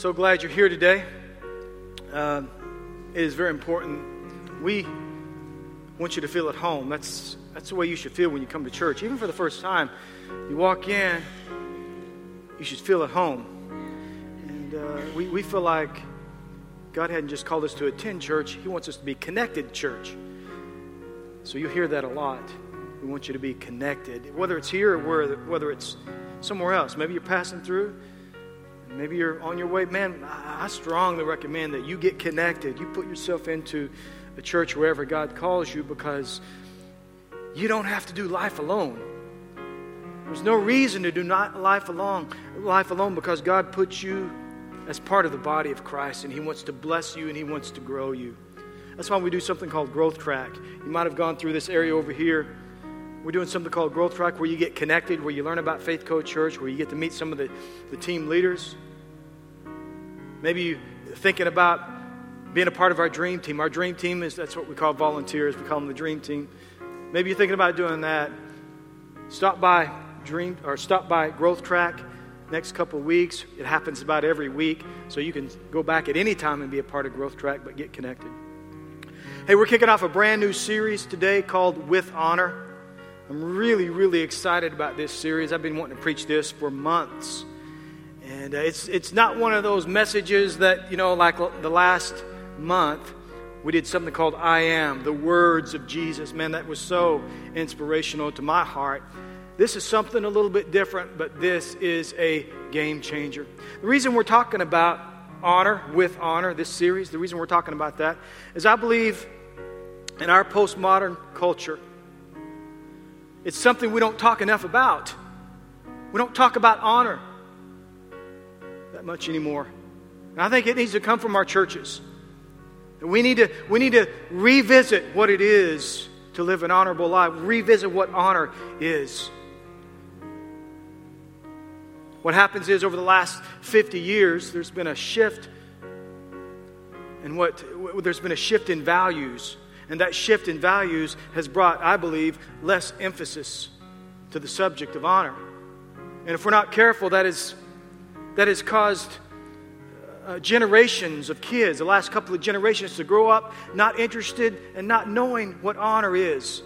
So glad you're here today. Uh, it is very important. We want you to feel at home. That's, that's the way you should feel when you come to church. Even for the first time, you walk in, you should feel at home. And uh, we, we feel like God hadn't just called us to attend church, He wants us to be connected church. So you hear that a lot. We want you to be connected, whether it's here or whether it's somewhere else. Maybe you're passing through Maybe you're on your way. Man, I strongly recommend that you get connected. You put yourself into a church wherever God calls you because you don't have to do life alone. There's no reason to do not life alone, life alone because God puts you as part of the body of Christ and He wants to bless you and He wants to grow you. That's why we do something called Growth Track. You might have gone through this area over here. We're doing something called Growth Track where you get connected, where you learn about Faith Co Church, where you get to meet some of the, the team leaders. Maybe you're thinking about being a part of our dream team. Our dream team is that's what we call volunteers. We call them the dream team. Maybe you're thinking about doing that. Stop by Dream or stop by Growth Track next couple weeks. It happens about every week, so you can go back at any time and be a part of Growth Track, but get connected. Hey, we're kicking off a brand new series today called With Honor. I'm really, really excited about this series. I've been wanting to preach this for months. And uh, it's, it's not one of those messages that, you know, like the last month, we did something called I Am, the words of Jesus. Man, that was so inspirational to my heart. This is something a little bit different, but this is a game changer. The reason we're talking about honor with honor, this series, the reason we're talking about that is I believe in our postmodern culture, it's something we don't talk enough about. We don't talk about honor that much anymore. And I think it needs to come from our churches. We need, to, we need to revisit what it is to live an honorable life, revisit what honor is. What happens is, over the last 50 years, there's been a shift in what, there's been a shift in values. And that shift in values has brought, I believe, less emphasis to the subject of honor. And if we're not careful, that, is, that has caused uh, generations of kids, the last couple of generations, to grow up not interested and not knowing what honor is.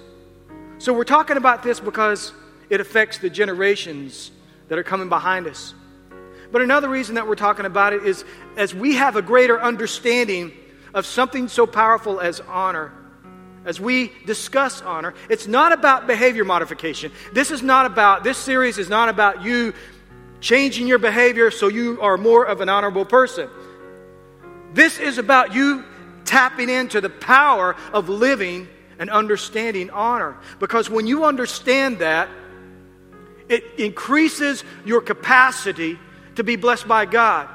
So we're talking about this because it affects the generations that are coming behind us. But another reason that we're talking about it is as we have a greater understanding of something so powerful as honor as we discuss honor, it's not about behavior modification. This is not about, this series is not about you changing your behavior so you are more of an honorable person. This is about you tapping into the power of living and understanding honor. Because when you understand that, it increases your capacity to be blessed by God.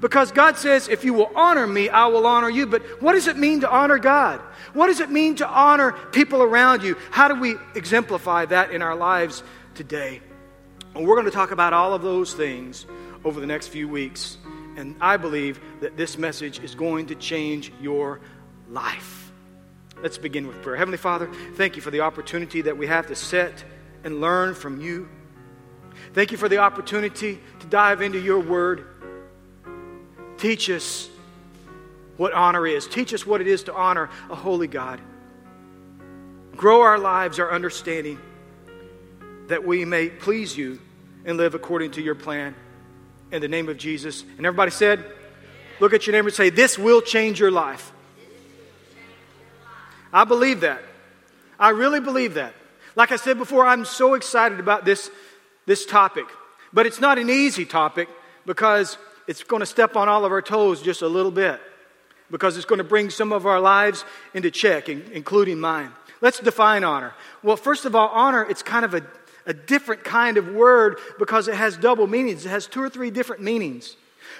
Because God says, if you will honor me, I will honor you. But what does it mean to honor God? What does it mean to honor people around you? How do we exemplify that in our lives today? We're going to talk about all of those things over the next few weeks. And I believe that this message is going to change your life. Let's begin with prayer. Heavenly Father, thank you for the opportunity that we have to sit and learn from you. Thank you for the opportunity to dive into your word. Teach us what honor is. Teach us what it is to honor a holy God. Grow our lives, our understanding, that we may please you and live according to your plan. In the name of Jesus. And everybody said, look at your neighbor and say, This will change your life. I believe that. I really believe that. Like I said before, I'm so excited about this, this topic. But it's not an easy topic because it's going to step on all of our toes just a little bit because it's going to bring some of our lives into check, including mine. Let's define honor. Well, first of all, honor, it's kind of a, a different kind of word because it has double meanings. It has two or three different meanings.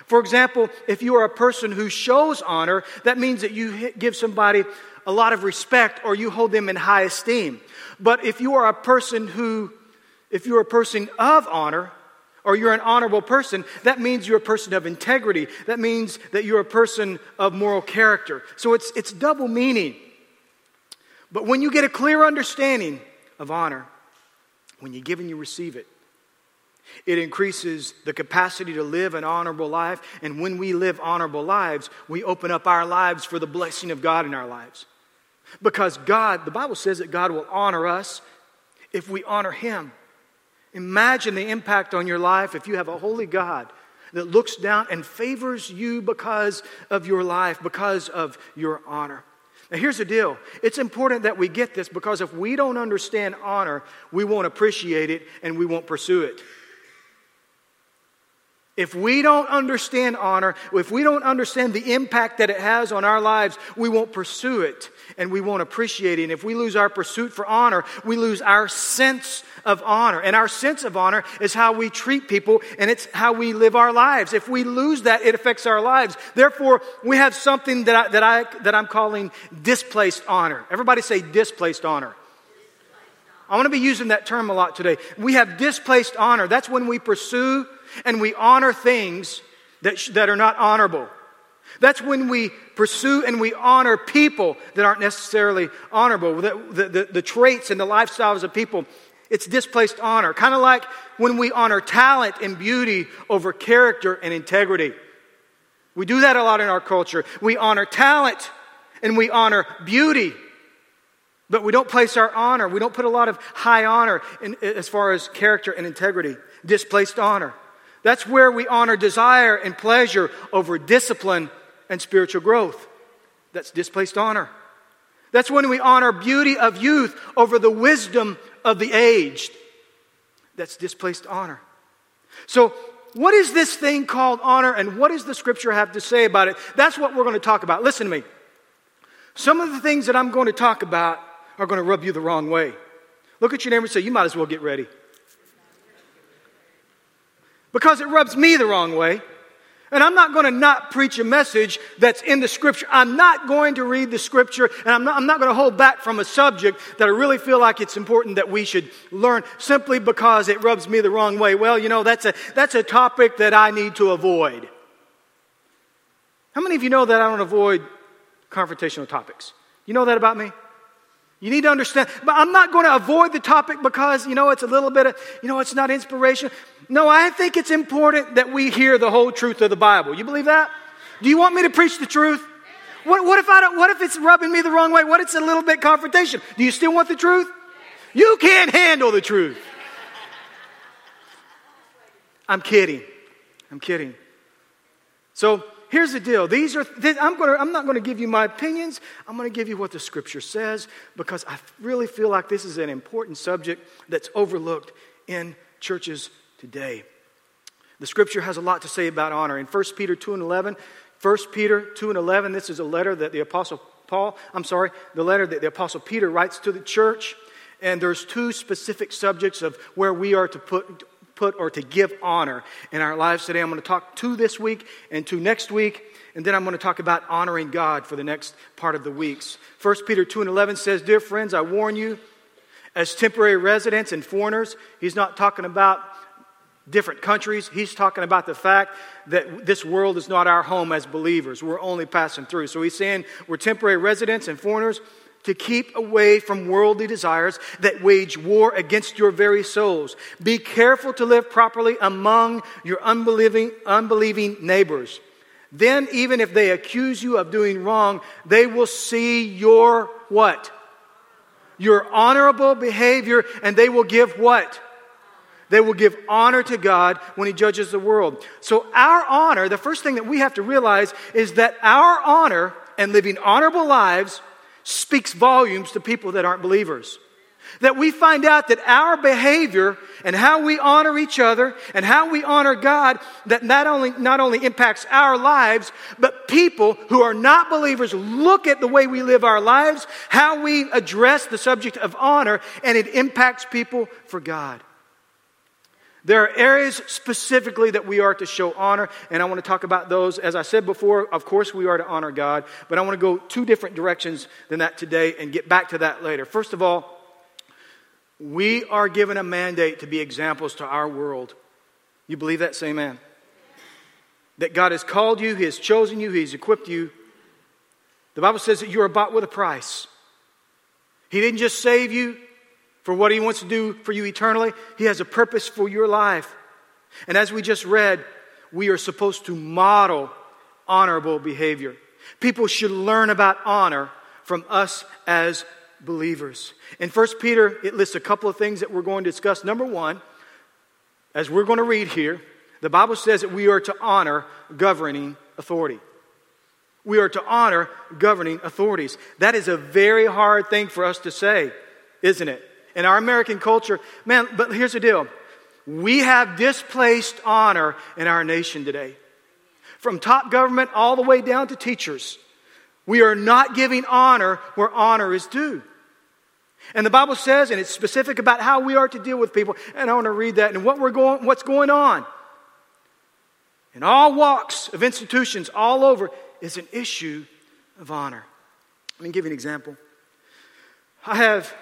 For example, if you are a person who shows honor, that means that you give somebody a lot of respect or you hold them in high esteem. But if you are a person who, if you're a person of honor, or you're an honorable person, that means you're a person of integrity. That means that you're a person of moral character. So it's, it's double meaning. But when you get a clear understanding of honor, when you give and you receive it, It increases the capacity to live an honorable life. And when we live honorable lives, we open up our lives for the blessing of God in our lives. Because God, the Bible says that God will honor us if we honor Him. Imagine the impact on your life if you have a holy God that looks down and favors you because of your life, because of your honor. Now, here's the deal it's important that we get this because if we don't understand honor, we won't appreciate it and we won't pursue it. If we don't understand honor, if we don't understand the impact that it has on our lives, we won't pursue it and we won't appreciate it. And if we lose our pursuit for honor, we lose our sense of honor. And our sense of honor is how we treat people and it's how we live our lives. If we lose that, it affects our lives. Therefore, we have something that, I, that, I, that I'm calling displaced honor. Everybody say displaced honor. I want to be using that term a lot today. We have displaced honor. That's when we pursue and we honor things that, sh- that are not honorable. That's when we pursue and we honor people that aren't necessarily honorable. The, the, the, the traits and the lifestyles of people, it's displaced honor. Kind of like when we honor talent and beauty over character and integrity. We do that a lot in our culture. We honor talent and we honor beauty, but we don't place our honor. We don't put a lot of high honor in, as far as character and integrity. Displaced honor. That's where we honor desire and pleasure over discipline and spiritual growth. That's displaced honor. That's when we honor beauty of youth over the wisdom of the aged. That's displaced honor. So, what is this thing called honor and what does the scripture have to say about it? That's what we're going to talk about. Listen to me. Some of the things that I'm going to talk about are going to rub you the wrong way. Look at your neighbor and say, You might as well get ready because it rubs me the wrong way. And I'm not going to not preach a message that's in the scripture. I'm not going to read the scripture and I'm not, I'm not going to hold back from a subject that I really feel like it's important that we should learn simply because it rubs me the wrong way. Well, you know, that's a, that's a topic that I need to avoid. How many of you know that I don't avoid confrontational topics? You know that about me? You need to understand. But I'm not going to avoid the topic because, you know, it's a little bit of, you know, it's not inspiration. No, I think it's important that we hear the whole truth of the Bible. You believe that? Do you want me to preach the truth? What, what if I don't, what if it's rubbing me the wrong way? What if it's a little bit confrontation? Do you still want the truth? You can't handle the truth. I'm kidding. I'm kidding. So here's the deal. These are, I'm, gonna, I'm not to give you my opinions. I'm to give you what the scripture says because I really feel like this is an important subject that's overlooked in churches today. The scripture has a lot to say about honor. In 1 Peter 2 and 11, 1 Peter 2 and 11, this is a letter that the Apostle Paul, I'm sorry, the letter that the Apostle Peter writes to the church. And there's two specific subjects of where we are to put, put or to give honor in our lives today. I'm going to talk two this week and two next week, and then I'm going to talk about honoring God for the next part of the weeks. 1 Peter 2 and 11 says, Dear friends, I warn you, as temporary residents and foreigners, he's not talking about different countries. He's talking about the fact that this world is not our home as believers. We're only passing through. So he's saying we're temporary residents and foreigners to keep away from worldly desires that wage war against your very souls. Be careful to live properly among your unbelieving, unbelieving neighbors. Then, even if they accuse you of doing wrong, they will see your what? Your honorable behavior, and they will give what? They will give honor to God when He judges the world. So, our honor, the first thing that we have to realize is that our honor and living honorable lives speaks volumes to people that aren't believers. That we find out that our behavior and how we honor each other and how we honor God, that not only, not only impacts our lives, but people who are not believers look at the way we live our lives, how we address the subject of honor, and it impacts people for God. There are areas specifically that we are to show honor, and I want to talk about those. As I said before, of course, we are to honor God, but I want to go two different directions than that today and get back to that later. First of all, we are given a mandate to be examples to our world. You believe that? Say amen. That God has called you, He has chosen you, He has equipped you. The Bible says that you are bought with a price. He didn't just save you, for what He wants to do for you eternally. He has a purpose for your life. And as we just read, we are supposed to model honorable behavior. People should learn about honor from us as believers. In 1 Peter, it lists a couple of things that we're going to discuss. Number one, as we're going to read here, the Bible says that we are to honor governing authority. We are to honor governing authorities. That is a very hard thing for us to say, isn't it? In our American culture, man, but here's the deal. We have displaced honor in our nation today. From top government all the way down to teachers. We are not giving honor where honor is due. And the Bible says, and it's specific about how we are to deal with people. And I want to read that and what we're going, what's going on. In all walks of institutions all over is an issue of honor. Let me give you an example. I have,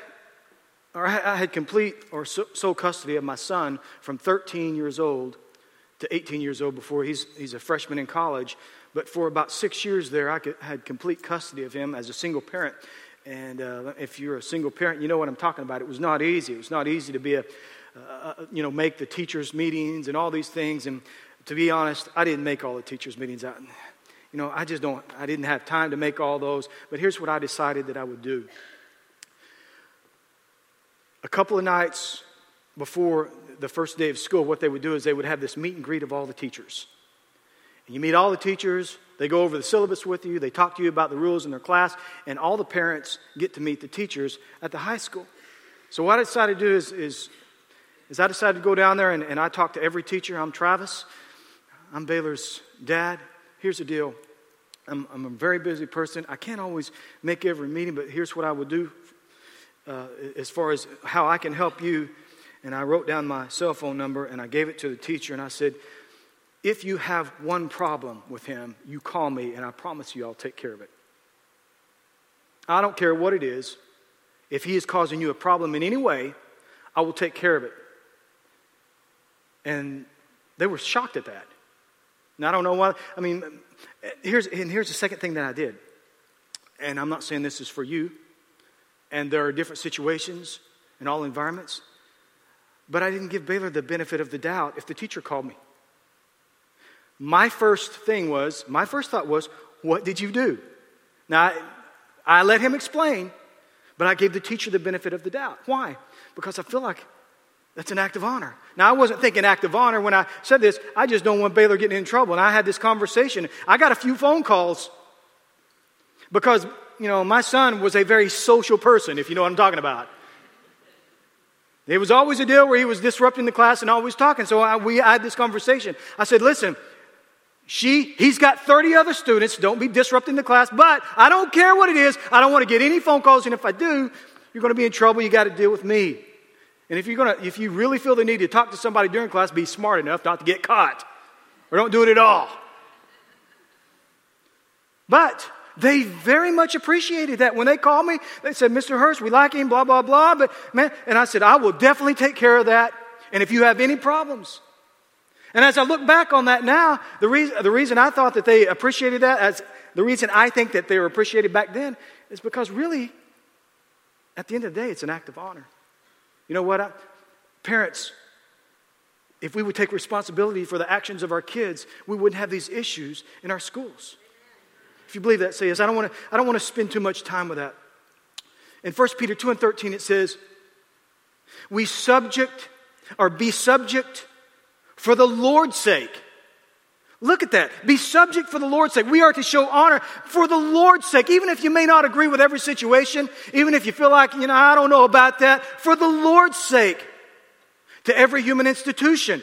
or I had complete or sole custody of my son from 13 years old to 18 years old before he's, he's a freshman in college. But for about six years there, I could, had complete custody of him as a single parent. And uh, if you're a single parent, you know what I'm talking about. It was not easy. It was not easy to be a, uh, you know, make the teachers' meetings and all these things. And to be honest, I didn't make all the teachers' meetings. I, you know, I just don't, I didn't have time to make all those. But here's what I decided that I would do. A couple of nights before the first day of school, what they would do is they would have this meet and greet of all the teachers. And you meet all the teachers, they go over the syllabus with you, they talk to you about the rules in their class, and all the parents get to meet the teachers at the high school. So, what I decided to do is, is, is I decided to go down there and, and I talked to every teacher. I'm Travis, I'm Baylor's dad. Here's the deal I'm, I'm a very busy person. I can't always make every meeting, but here's what I would do uh, as far as how I can help you. And I wrote down my cell phone number and I gave it to the teacher and I said, if you have one problem with him, you call me, and I promise you I'll take care of it. I don't care what it is. If he is causing you a problem in any way, I will take care of it. And they were shocked at that. And I don't know why. I mean, here's, and here's the second thing that I did. And I'm not saying this is for you. And there are different situations in all environments. But I didn't give Baylor the benefit of the doubt if the teacher called me. My first thing was, my first thought was, what did you do? Now, I, I let him explain, but I gave the teacher the benefit of the doubt. Why? Because I feel like that's an act of honor. Now, I wasn't thinking act of honor when I said this. I just don't want Baylor getting in trouble. And I had this conversation. I got a few phone calls because, you know, my son was a very social person, if you know what I'm talking about. It was always a deal where he was disrupting the class and always talking. So I, we had this conversation. I said, listen, she, he's got 30 other students. Don't be disrupting the class. But I don't care what it is. I don't want to get any phone calls. And if I do, you're going to be in trouble. You got to deal with me. And if you're going to, if you really feel the need to talk to somebody during class, be smart enough not to get caught. Or don't do it at all. But they very much appreciated that. When they called me, they said, Mr. Hurst, we like him, blah, blah, blah. But man, and I said, I will definitely take care of that. And if you have any problems, and as I look back on that now, the reason, the reason I thought that they appreciated that, as the reason I think that they were appreciated back then, is because really, at the end of the day, it's an act of honor. You know what? I, parents, if we would take responsibility for the actions of our kids, we wouldn't have these issues in our schools. If you believe that, say yes. I don't want to, I don't want to spend too much time with that. In 1 Peter 2 and 13, it says, We subject or be subject for the Lord's sake. Look at that. Be subject for the Lord's sake. We are to show honor for the Lord's sake. Even if you may not agree with every situation, even if you feel like, you know, I don't know about that, for the Lord's sake. To every human institution,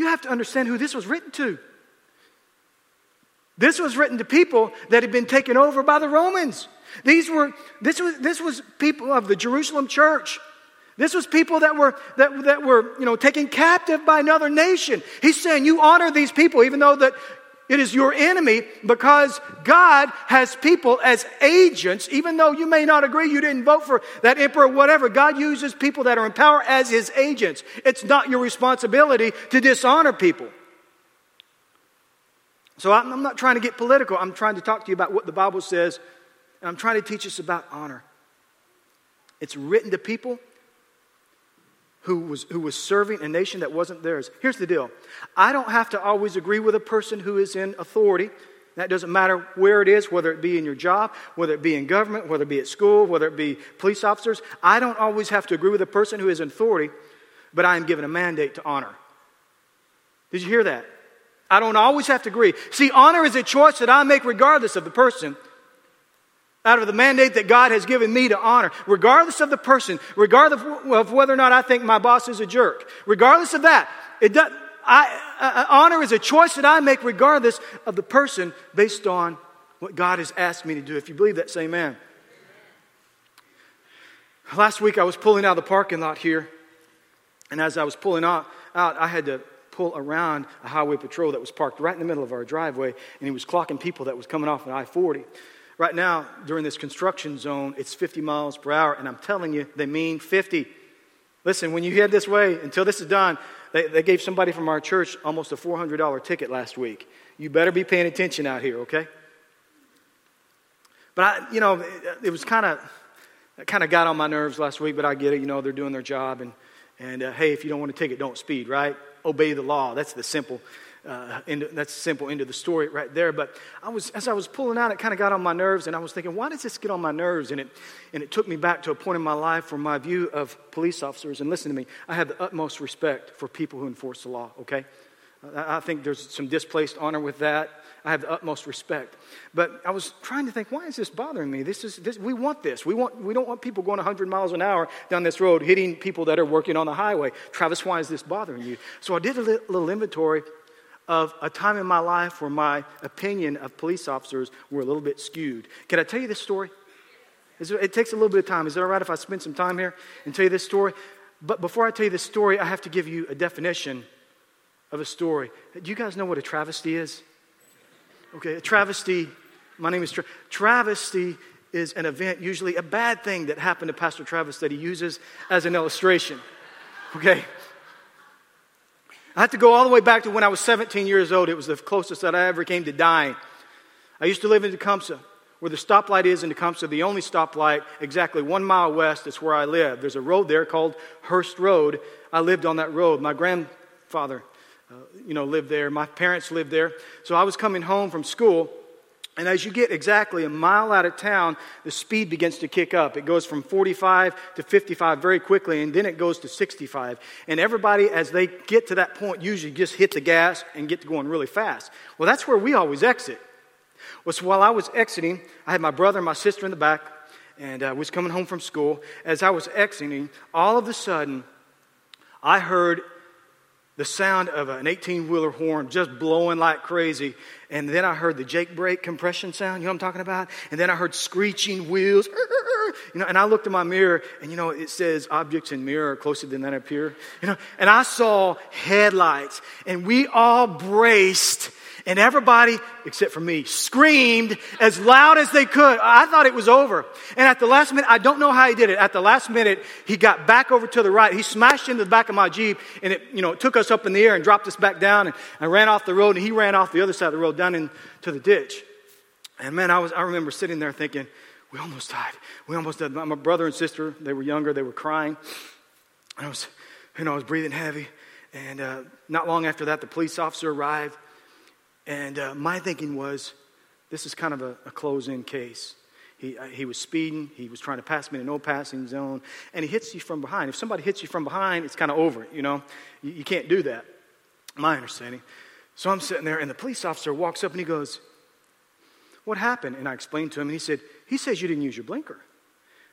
You have to understand who this was written to. This was written to people that had been taken over by the Romans. These were, this was, this was people of the Jerusalem church This was people that were, that, that were, you know, taken captive by another nation. He's saying you honor these people, even though that it is your enemy, because God has people as agents, even though you may not agree, you didn't vote for that emperor, whatever. God uses people that are in power as his agents. It's not your responsibility to dishonor people. So I'm not trying to get political. I'm trying to talk to you about what the Bible says, and I'm trying to teach us about honor. It's written to people who was, who was serving a nation that wasn't theirs. Here's the deal I don't have to always agree with a person who is in authority. That doesn't matter where it is, whether it be in your job, whether it be in government, whether it be at school, whether it be police officers. I don't always have to agree with a person who is in authority, but I am given a mandate to honor. Did you hear that? I don't always have to agree. See, honor is a choice that I make regardless of the person out of the mandate that God has given me to honor, regardless of the person, regardless of whether or not I think my boss is a jerk, regardless of that. It does, I, uh, honor is a choice that I make regardless of the person based on what God has asked me to do. If you believe that, say amen. Last week I was pulling out of the parking lot here, and as I was pulling out, out I had to pull around a highway patrol that was parked right in the middle of our driveway, and he was clocking people that was coming off an I 40. Right now, during this construction zone, it's 50 miles per hour, and I'm telling you, they mean 50. Listen, when you head this way, until this is done, they, they gave somebody from our church almost a $400 ticket last week. You better be paying attention out here, okay? But I, you know, it, it was kind of, kind of got on my nerves last week, but I get it. You know, they're doing their job, and, and uh, hey, if you don't want to take it, don't speed, right? Obey the law. That's the simple uh, into, that's simple end of the story right there. But I was, as I was pulling out, it kind of got on my nerves, and I was thinking, why does this get on my nerves? And it, and it took me back to a point in my life where my view of police officers, and listen to me, I have the utmost respect for people who enforce the law, okay? I think there's some displaced honor with that. I have the utmost respect. But I was trying to think, why is this bothering me? This is, this, we want this. We, want, we don't want people going 100 miles an hour down this road hitting people that are working on the highway. Travis, why is this bothering you? So I did a little inventory of a time in my life where my opinion of police officers were a little bit skewed. Can I tell you this story? It takes a little bit of time. Is it all right if I spend some time here and tell you this story? But before I tell you this story, I have to give you a definition of a story. Do you guys know what a travesty is? Okay, a travesty, my name is Tra- Travesty is an event, usually a bad thing that happened to Pastor Travis that he uses as an illustration. Okay? I had to go all the way back to when I was 17 years old. It was the closest that I ever came to dying. I used to live in Tecumseh, where the stoplight is in Tecumseh, the only stoplight exactly one mile west is where I live. There's a road there called Hurst Road. I lived on that road. My grandfather, uh, you know, lived there. My parents lived there. So I was coming home from school and as you get exactly a mile out of town, the speed begins to kick up. It goes from 45 to 55 very quickly, and then it goes to 65. And everybody, as they get to that point, usually just hit the gas and get to going really fast. Well, that's where we always exit. Well, so while I was exiting, I had my brother and my sister in the back, and I uh, was coming home from school. As I was exiting, all of a sudden, I heard the sound of an 18 wheeler horn just blowing like crazy. And then I heard the Jake brake compression sound, you know what I'm talking about? And then I heard screeching wheels. You know, and I looked in my mirror and you know, it says objects in mirror are closer than that appear. You know, and I saw headlights and we all braced and everybody, except for me, screamed as loud as they could. I thought it was over. And at the last minute, I don't know how he did it. At the last minute, he got back over to the right. He smashed into the back of my Jeep and it, you know, took us up in the air and dropped us back down. And ran off the road and he ran off the other side of the road down into the ditch. And man, I, was, I remember sitting there thinking, we almost died. We almost died. My brother and sister, they were younger, they were crying. And I was, you know, I was breathing heavy. And uh, not long after that, the police officer arrived. And uh, my thinking was, this is kind of a, a close in case. He, uh, he was speeding. He was trying to pass me in a no passing zone. And he hits you from behind. If somebody hits you from behind, it's kind of over, you know? You, you can't do that, my understanding. So I'm sitting there, and the police officer walks up and he goes, What happened? And I explained to him, and he said, He says you didn't use your blinker.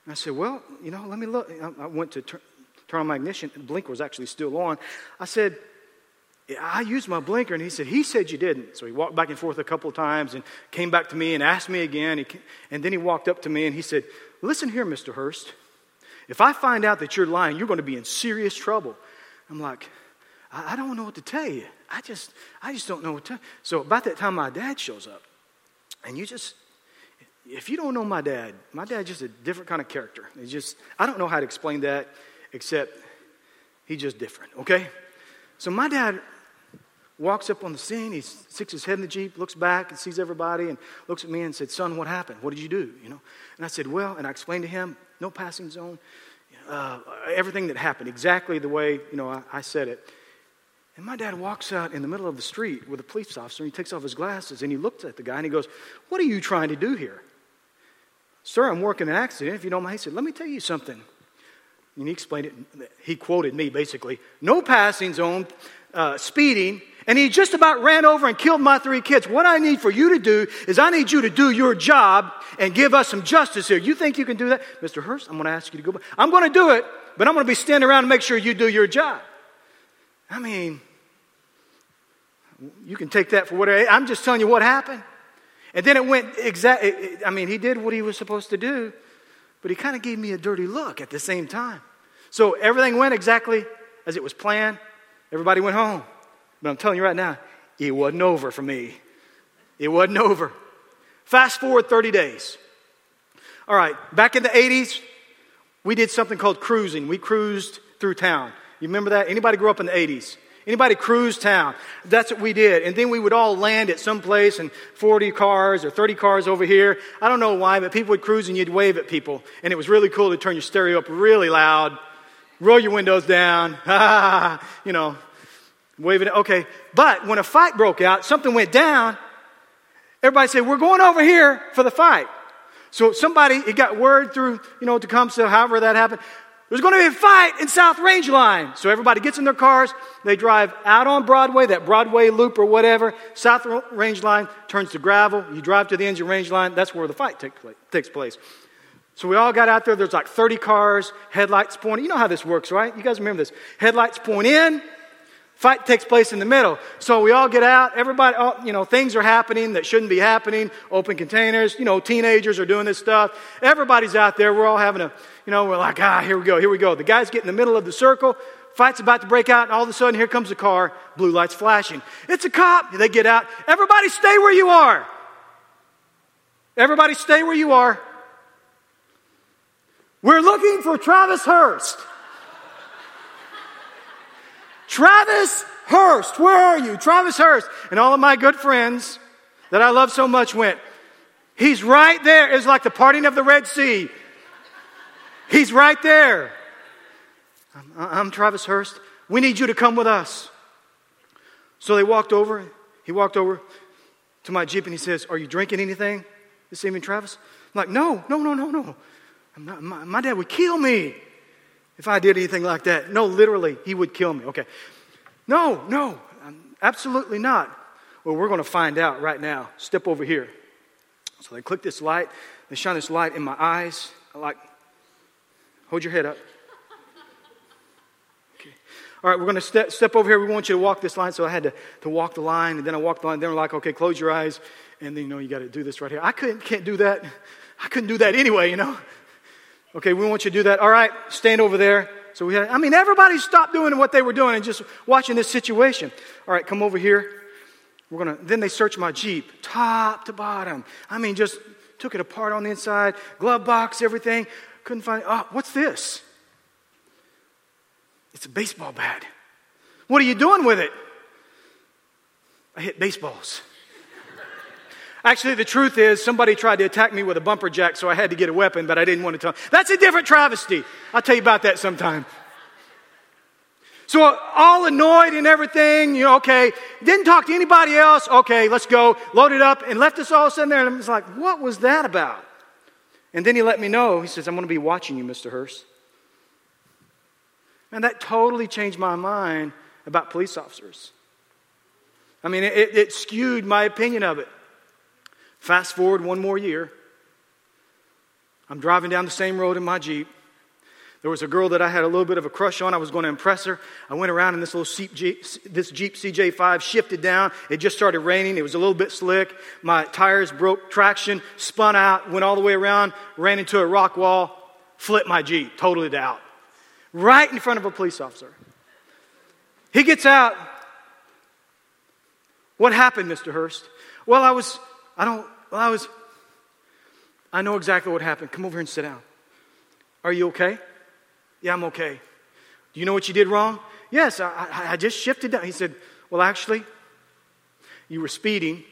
And I said, Well, you know, let me look. I went to turn, turn on my ignition, the blinker was actually still on. I said, I used my blinker, and he said, He said you didn't. So he walked back and forth a couple of times and came back to me and asked me again. and then he walked up to me and he said, Listen here, Mr. Hurst. If I find out that you're lying, you're going to be in serious trouble. I'm like, I, don't know what to tell you. I just, I just don't know what to. So about that time, my dad shows up, and you just, if you don't know my dad, my dad's just a different kind of character. It's just, I don't know how to explain that, except he's just different. Okay, so my dad walks up on the scene. He sticks his head in the Jeep, looks back and sees everybody and looks at me and said, Son, what happened? What did you do? You know? And I said, Well, and I explained to him, no passing zone, uh, everything that happened, exactly the way, you know, I, I said it. And my dad walks out in the middle of the street with a police officer and he takes off his glasses and he looks at the guy and he goes, What are you trying to do here? Sir, I'm working an accident. If you don't mind, he said, Let me tell you something. And he explained it. He quoted me basically no passing zone, uh, speeding, and he just about ran over and killed my three kids. What I need for you to do is I need you to do your job and give us some justice here. You think you can do that? Mr. Hurst, I'm going to ask you to go. I'm going to do it, but I'm going to be standing around and make sure you do your job. I mean, you can take that for whatever. I'm just telling you what happened. And then it went exactly, I mean, he did what he was supposed to do, but he kind of gave me a dirty look at the same time. So everything went exactly as it was planned. Everybody went home. But I'm telling you right now, it wasn't over for me. It wasn't over. Fast forward 30 days. All right, back in the 80s, we did something called cruising. We cruised through town. You remember that? Anybody grew up in the 80s? Anybody cruise town? That's what we did. And then we would all land at some place and 40 cars or 30 cars over here. I don't know why, but people would cruise and you'd wave at people. And it was really cool to turn your stereo up really loud, roll your windows down, you know, waving it. Okay. But when a fight broke out, something went down, everybody said, We're going over here for the fight. So somebody, it got word through, you know, to come, so however that happened. There's going to be a fight in South Range Line. So everybody gets in their cars, they drive out on Broadway, that Broadway loop or whatever. South Range Line turns to gravel. You drive to the end of Range Line, that's where the fight takes place. So we all got out there. There's like 30 cars, headlights pointing. You know how this works, right? You guys remember this. Headlights point in, Fight takes place in the middle. So we all get out. Everybody, all, you know, things are happening that shouldn't be happening. Open containers. You know, teenagers are doing this stuff. Everybody's out there. We're all having a, you know, we're like, ah, here we go, here we go. The guys get in the middle of the circle. Fight's about to break out, and all of a sudden, here comes a car. Blue lights flashing. It's a cop. They get out. Everybody, stay where you are. Everybody, stay where you are. We're looking for Travis Hurst. Travis Hurst, where are you? Travis Hurst. And all of my good friends that I love so much went, He's right there. It's like the parting of the Red Sea. He's right there. I'm, I'm Travis Hurst. We need you to come with us. So they walked over. He walked over to my Jeep and he says, Are you drinking anything this evening, Travis? I'm like, No, no, no, no, no. Not, my, my dad would kill me if I did anything like that. No, literally, he would kill me. Okay. No, no, absolutely not. Well, we're going to find out right now. Step over here. So they click this light. They shine this light in my eyes. I like, hold your head up. Okay. All right, we're going to step, step over here. We want you to walk this line. So I had to, to walk the line, and then I walked the line. Then we're like, okay, close your eyes. And then, you know, you got to do this right here. I couldn't, can't do that. I couldn't do that anyway, you know. Okay, we want you to do that. All right, stand over there. So we had, I mean, everybody stopped doing what they were doing and just watching this situation. All right, come over here. We're gonna. Then they searched my Jeep, top to bottom. I mean, just took it apart on the inside, glove box, everything. Couldn't find. Oh, what's this? It's a baseball bat. What are you doing with it? I hit baseballs. Actually, the truth is, somebody tried to attack me with a bumper jack, so I had to get a weapon, but I didn't want to tell. That's a different travesty. I'll tell you about that sometime. So, all annoyed and everything, you know, okay, didn't talk to anybody else, okay, let's go, loaded up, and left us all sitting there, and I was like, what was that about? And then he let me know, he says, I'm going to be watching you, Mr. Hurst. And that totally changed my mind about police officers. I mean, it, it skewed my opinion of it. Fast forward one more year. I'm driving down the same road in my Jeep. There was a girl that I had a little bit of a crush on. I was going to impress her. I went around in this little Jeep, this Jeep CJ5, shifted down. It just started raining. It was a little bit slick. My tires broke traction, spun out, went all the way around, ran into a rock wall. flipped my Jeep, totaled it out, right in front of a police officer. He gets out. What happened, Mr. Hurst? Well, I was, I don't, well, I was, I know exactly what happened. Come over here and sit down. Are you okay? Yeah, I'm okay. Do you know what you did wrong? Yes, I, I, I just shifted down. He said, Well, actually, you were speeding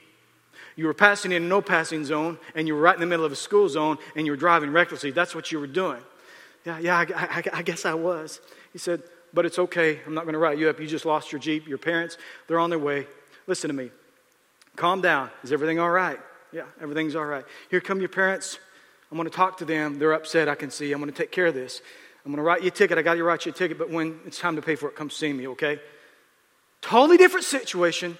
you were passing in a no passing zone, and you were right in the middle of a school zone, and you were driving recklessly. That's what you were doing. Yeah, yeah, I, I, I guess I was. He said, But it's okay. I'm not going to write you up. You just lost your Jeep. Your parents, they're on their way. Listen to me. Calm down. Is everything all right? Yeah, everything's all right. Here come your parents. I'm going to talk to them. They're upset, I can see. I'm going to take care of this. I'm going to write you a ticket. I got to write you a ticket, but when it's time to pay for it, come see me, okay? Totally different situation.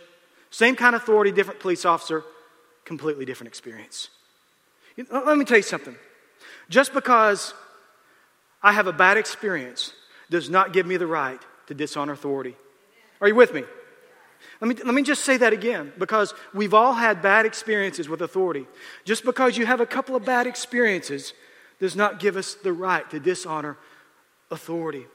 Same kind of authority, different police officer completely different experience. Let me tell you something. Just because I have a bad experience does not give me the right to dishonor authority. Are you with me? Let me, let me just say that again because we've all had bad experiences with authority. Just because you have a couple of bad experiences does not give us the right to dishonor authority.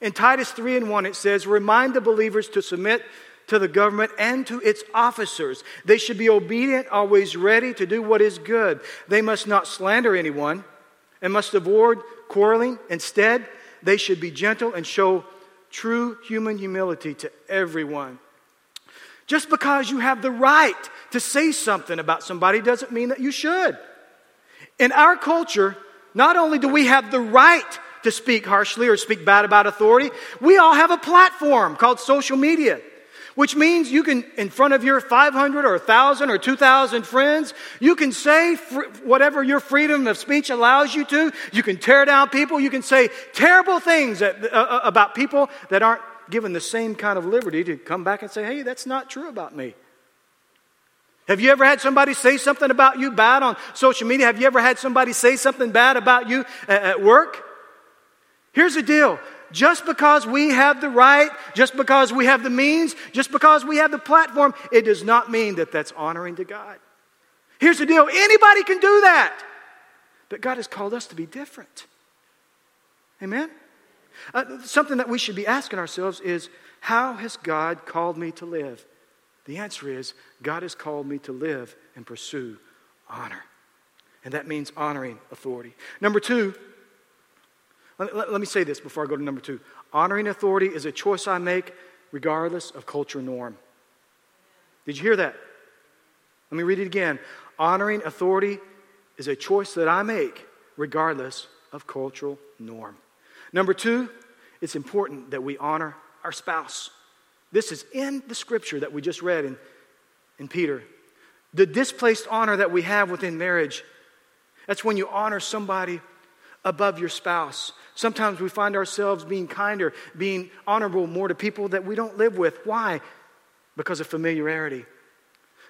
In Titus 3 and 1, it says, Remind the believers to submit to the government and to its officers. They should be obedient, always ready to do what is good. They must not slander anyone and must avoid quarreling. Instead, they should be gentle and show true human humility to everyone. Just because you have the right to say something about somebody doesn't mean that you should. In our culture, not only do we have the right to speak harshly or speak bad about authority, we all have a platform called social media which means you can, in front of your 500 or 1,000 or 2,000 friends, you can say fr- whatever your freedom of speech allows you to. You can tear down people. You can say terrible things that, uh, uh, about people that aren't given the same kind of liberty to come back and say, hey, that's not true about me. Have you ever had somebody say something about you bad on social media? Have you ever had somebody say something bad about you at work? Here's the deal just because we have the right, just because we have the means, just because we have the platform, it does not mean that that's honoring to God. Here's the deal anybody can do that. But God has called us to be different. Amen? Uh, something that we should be asking ourselves is how has God called me to live? The answer is God has called me to live and pursue honor. And that means honoring authority. Number two, let, let, let me say this before I go to number two. Honoring authority is a choice I make regardless of culture norm. Did you hear that? Let me read it again. Honoring authority is a choice that I make regardless of cultural norm. Number two, it's important that we honor our spouse. This is in the scripture that we just read in, in Peter. The displaced honor that we have within marriage, that's when you honor somebody above your spouse. Sometimes we find ourselves being kinder, being honorable more to people that we don't live with. Why? Because of familiarity.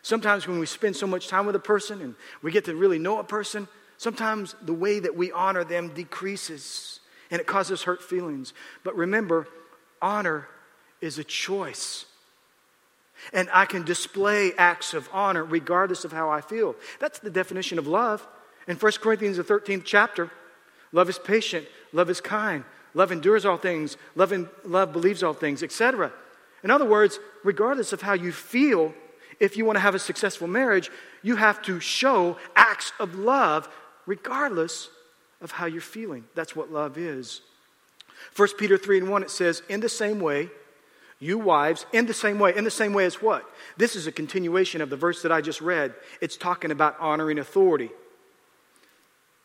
Sometimes when we spend so much time with a person and we get to really know a person, sometimes the way that we honor them decreases and it causes hurt feelings. But remember, honor is a choice. And I can display acts of honor regardless of how I feel. That's the definition of love. In 1 Corinthians, the 13th chapter, Love is patient. Love is kind. Love endures all things. Love, in, love believes all things, etc. In other words, regardless of how you feel, if you want to have a successful marriage, you have to show acts of love regardless of how you're feeling. That's what love is. 1 Peter 3 and 1, it says, In the same way, you wives, in the same way, in the same way as what? This is a continuation of the verse that I just read. It's talking about honoring authority.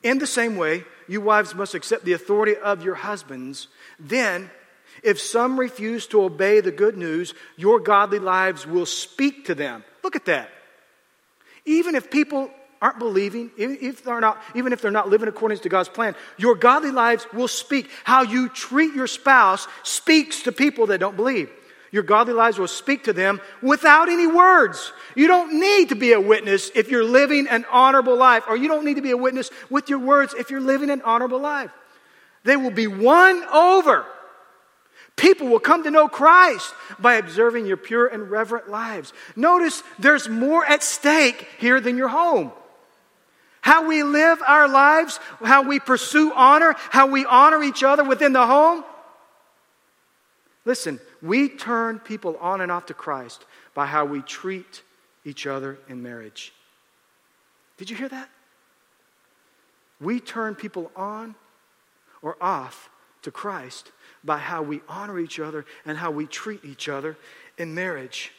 In the same way, you wives must accept the authority of your husbands. Then, if some refuse to obey the good news, your godly lives will speak to them. Look at that. Even if people aren't believing, if they're not, even if they're not living according to God's plan, your godly lives will speak. How you treat your spouse speaks to people that don't believe. Your godly lives will speak to them without any words. You don't need to be a witness if you're living an honorable life, or you don't need to be a witness with your words if you're living an honorable life. They will be won over. People will come to know Christ by observing your pure and reverent lives. Notice there's more at stake here than your home. How we live our lives, how we pursue honor, how we honor each other within the home. Listen, we turn people on and off to Christ by how we treat each other in marriage. Did you hear that? We turn people on or off to Christ by how we honor each other and how we treat each other in marriage.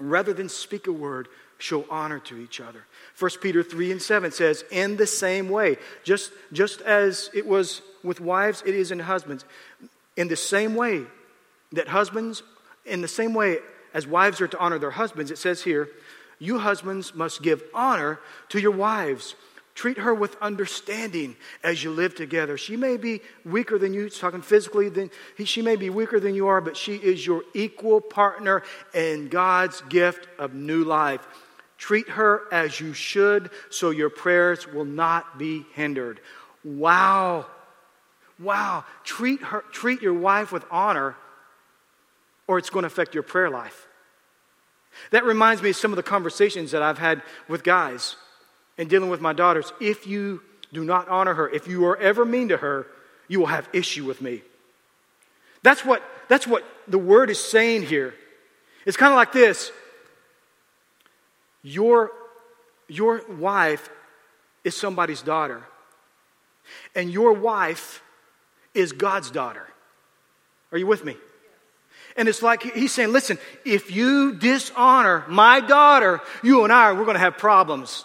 Rather than speak a word, show honor to each other. 1 Peter 3 and 7 says, In the same way, just, just as it was with wives, it is in husbands. In the same way that husbands, in the same way as wives are to honor their husbands, it says here, you husbands must give honor to your wives. Treat her with understanding as you live together. She may be weaker than you, talking physically, than, she may be weaker than you are, but she is your equal partner in God's gift of new life. Treat her as you should so your prayers will not be hindered. Wow. Wow. Treat her treat your wife with honor or it's going to affect your prayer life. That reminds me of some of the conversations that I've had with guys in dealing with my daughters. If you do not honor her, if you are ever mean to her, you will have issue with me. That's what, that's what the word is saying here. It's kind of like this your, your wife is somebody's daughter, and your wife is God's daughter. Are you with me? And it's like he's saying, listen, if you dishonor my daughter, you and I, we're going to have problems.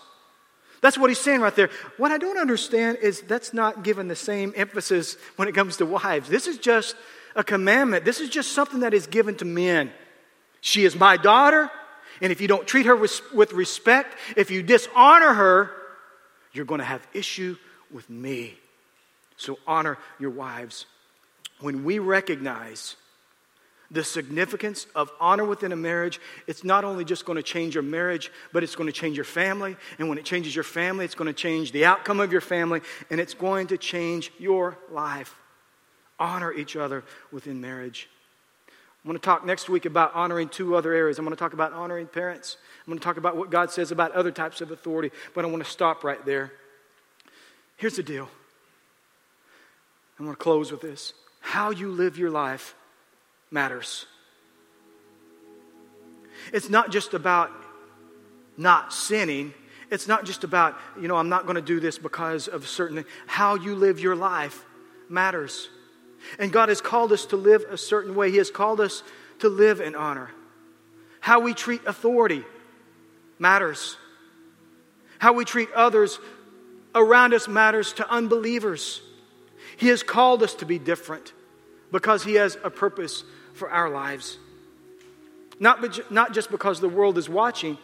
That's what he's saying right there. What I don't understand is that's not given the same emphasis when it comes to wives. This is just a commandment. This is just something that is given to men. She is my daughter, and if you don't treat her with, respect, if you dishonor her, you're going to have issue with me. So honor your wives. When we recognize the significance of honor within a marriage, it's not only just going to change your marriage, but it's going to change your family. And when it changes your family, it's going to change the outcome of your family, and it's going to change your life. Honor each other within marriage. I'm going to talk next week about honoring two other areas. I'm going to talk about honoring parents. I'm going to talk about what God says about other types of authority, but I want to stop right there. Here's the deal. I'm going to close with this. How you live your life matters. It's not just about not sinning. It's not just about, you know, I'm not going to do this because of certain how you live your life matters. And God has called us to live a certain way. He has called us to live in honor. How we treat authority matters. How we treat others around us matters to unbelievers. He has called us to be different because He has a purpose for our lives. Not, not just because the world is watching,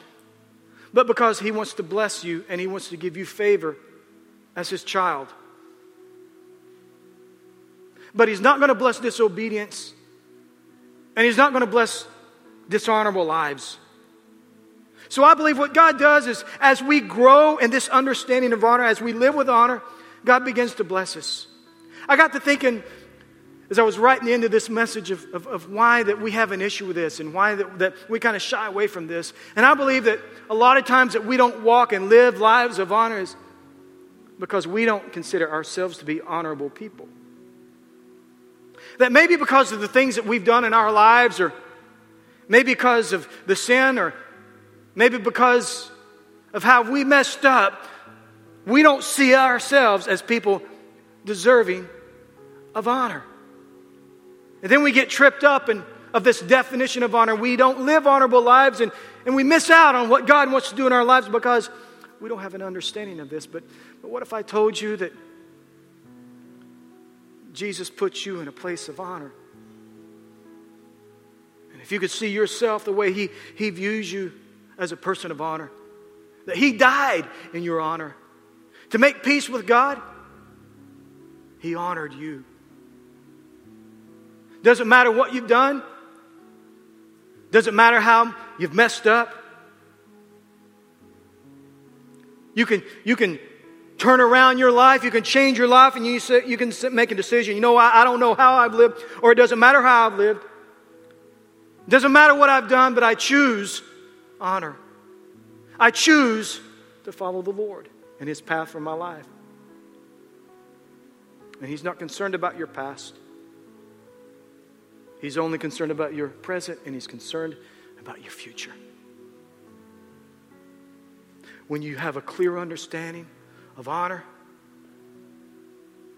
but because He wants to bless you and He wants to give you favor as His child. But He's not going to bless disobedience, and He's not going to bless dishonorable lives. So I believe what God does is as we grow in this understanding of honor, as we live with honor, God begins to bless us. I got to thinking as I was writing the end of this message of, of, of, why that we have an issue with this and why that, that we kind of shy away from this. And I believe that a lot of times that we don't walk and live lives of honor is because we don't consider ourselves to be honorable people. That maybe because of the things that we've done in our lives, or maybe because of the sin, or maybe because of how we messed up, we don't see ourselves as people deserving of honor. And then we get tripped up in, of this definition of honor. We don't live honorable lives and, and we miss out on what God wants to do in our lives because we don't have an understanding of this. But, but what if I told you that Jesus puts you in a place of honor? And if you could see yourself the way He, he views you as a person of honor, that He died in your honor to make peace with God, He honored you. Doesn't matter what you've done. Doesn't matter how you've messed up. You can, you can turn around your life. You can change your life and you, you can make a decision. You know, I, I don't know how I've lived, or it doesn't matter how I've lived. It doesn't matter what I've done, but I choose honor. I choose to follow the Lord. and His path for my life. And He's not concerned about your past. He's only concerned about your present, and He's concerned about your future. When you have a clear understanding of honor,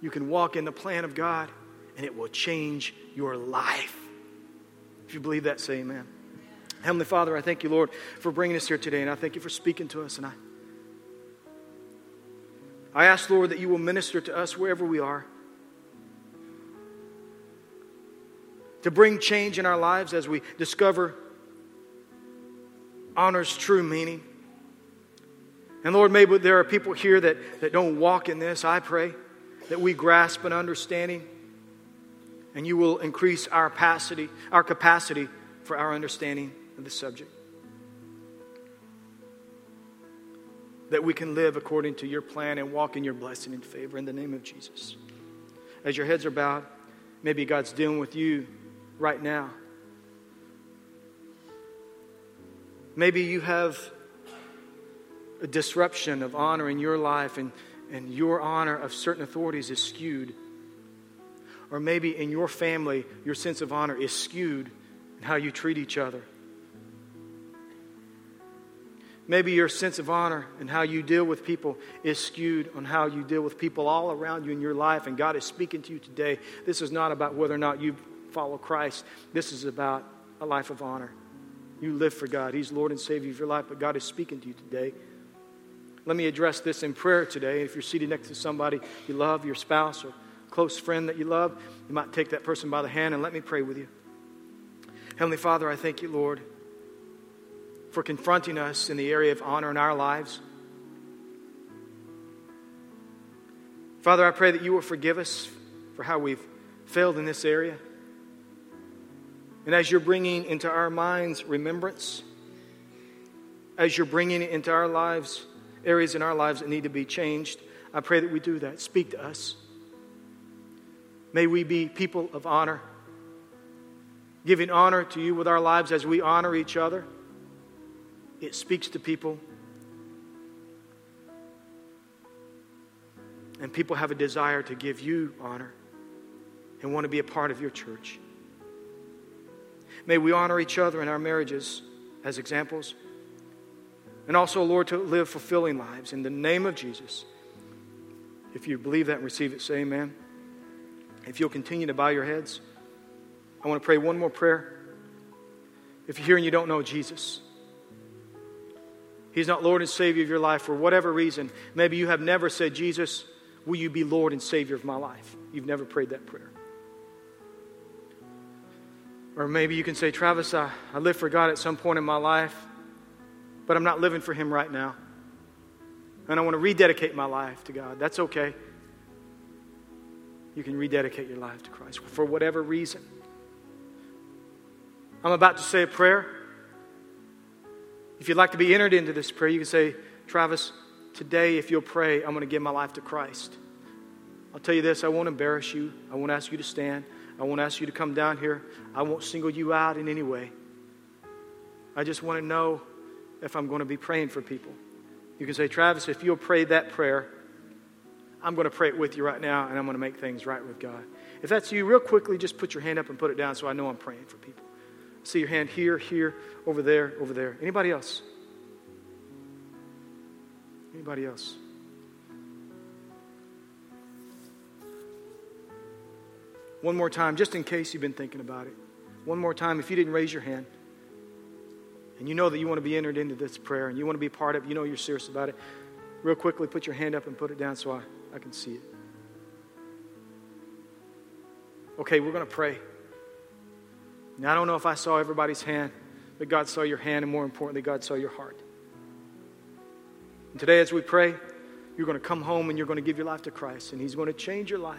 you can walk in the plan of God, and it will change your life. If you believe that, say amen. Heavenly Father, I thank you, Lord, for bringing us here today, and I thank you for speaking to us. And I, I ask, Lord, that you will minister to us wherever we are. To bring change in our lives as we discover honor's true meaning. And Lord, maybe there are people here that, that don't walk in this. I pray that we grasp an understanding and you will increase our capacity, our capacity for our understanding of the subject. That we can live according to your plan and walk in your blessing and favor in the name of Jesus. As your heads are bowed, maybe God's dealing with you right now. Maybe you have disruption of honor in your life and, and your honor of certain authorities is skewed. Or maybe in your family, your sense of honor is skewed in how you treat each other. Maybe your sense of honor and how you deal with people is skewed on how you deal with people all around you in your life. And God is speaking to you today. This is not about whether or not you follow Christ, this is about a life of honor. You live for God, He's Lord and Savior of your life, but God is speaking to you today. Let me address this in prayer today. If you're seated next to somebody you love, your spouse or close friend that you love, you might take that person by the hand and let me pray with you. Heavenly Father, I thank you, Lord for confronting us in the area of honor in our lives. Father, I pray that you will forgive us for how we've failed in this area. And as you're bringing into our minds remembrance, as you're bringing into our lives areas in our lives that need to be changed, I pray that we do that. Speak to us. May we be people of honor, giving honor to you with our lives as we honor each other it speaks to people. And people have a desire to give you honor and want to be a part of your church. May we honor each other in our marriages as examples. And also, Lord, to live fulfilling lives in the name of Jesus. If you believe that and receive it, say amen. If you'll continue to bow your heads, I want to pray one more prayer. If you're here and you don't know Jesus, He's not Lord and Savior of your life for whatever reason. Maybe you have never said, Jesus, will you be Lord and Savior of my life? You've never prayed that prayer. Or maybe you can say, Travis, I, I lived for God at some point in my life, but I'm not living for Him right now. And I want to rededicate my life to God. That's okay. You can rededicate your life to Christ for whatever reason. I'm about to say a prayer. If you'd like to be entered into this prayer, you can say, Travis, today, if you'll pray, I'm going to give my life to Christ. I'll tell you this I won't embarrass you. I won't ask you to stand. I won't ask you to come down here. I won't single you out in any way. I just want to know if I'm going to be praying for people. You can say, Travis, if you'll pray that prayer, I'm going to pray it with you right now, and I'm going to make things right with God. If that's you, real quickly, just put your hand up and put it down so I know I'm praying for people. See your hand here, here, over there, over there. Anybody else? Anybody else? One more time, just in case you've been thinking about it. One more time, if you didn't raise your hand and you know that you want to be entered into this prayer and you want to be part of it, you know you're serious about it, real quickly put your hand up and put it down so I, I can see it. Okay, we're going to pray. Now, I don't know if I saw everybody's hand, but God saw your hand, and more importantly, God saw your heart. And today, as we pray, you're going to come home and you're going to give your life to Christ, and He's going to change your life.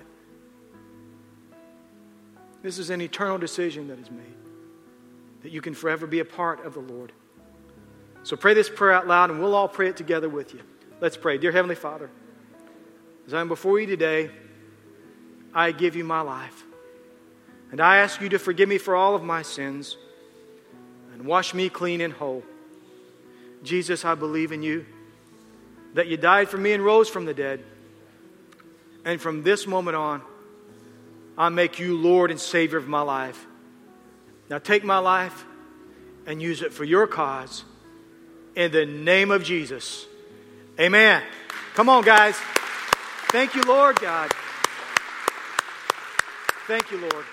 This is an eternal decision that is made, that you can forever be a part of the Lord. So pray this prayer out loud, and we'll all pray it together with you. Let's pray. Dear Heavenly Father, as I am before you today, I give you my life. And I ask you to forgive me for all of my sins and wash me clean and whole. Jesus, I believe in you. that you died for me and rose from the dead. And from this moment on, I make you Lord and Savior of my life. Now take my life and use it for your cause. In the name of Jesus. Amen. Come on, guys. Thank you, Lord God. Thank you, Lord.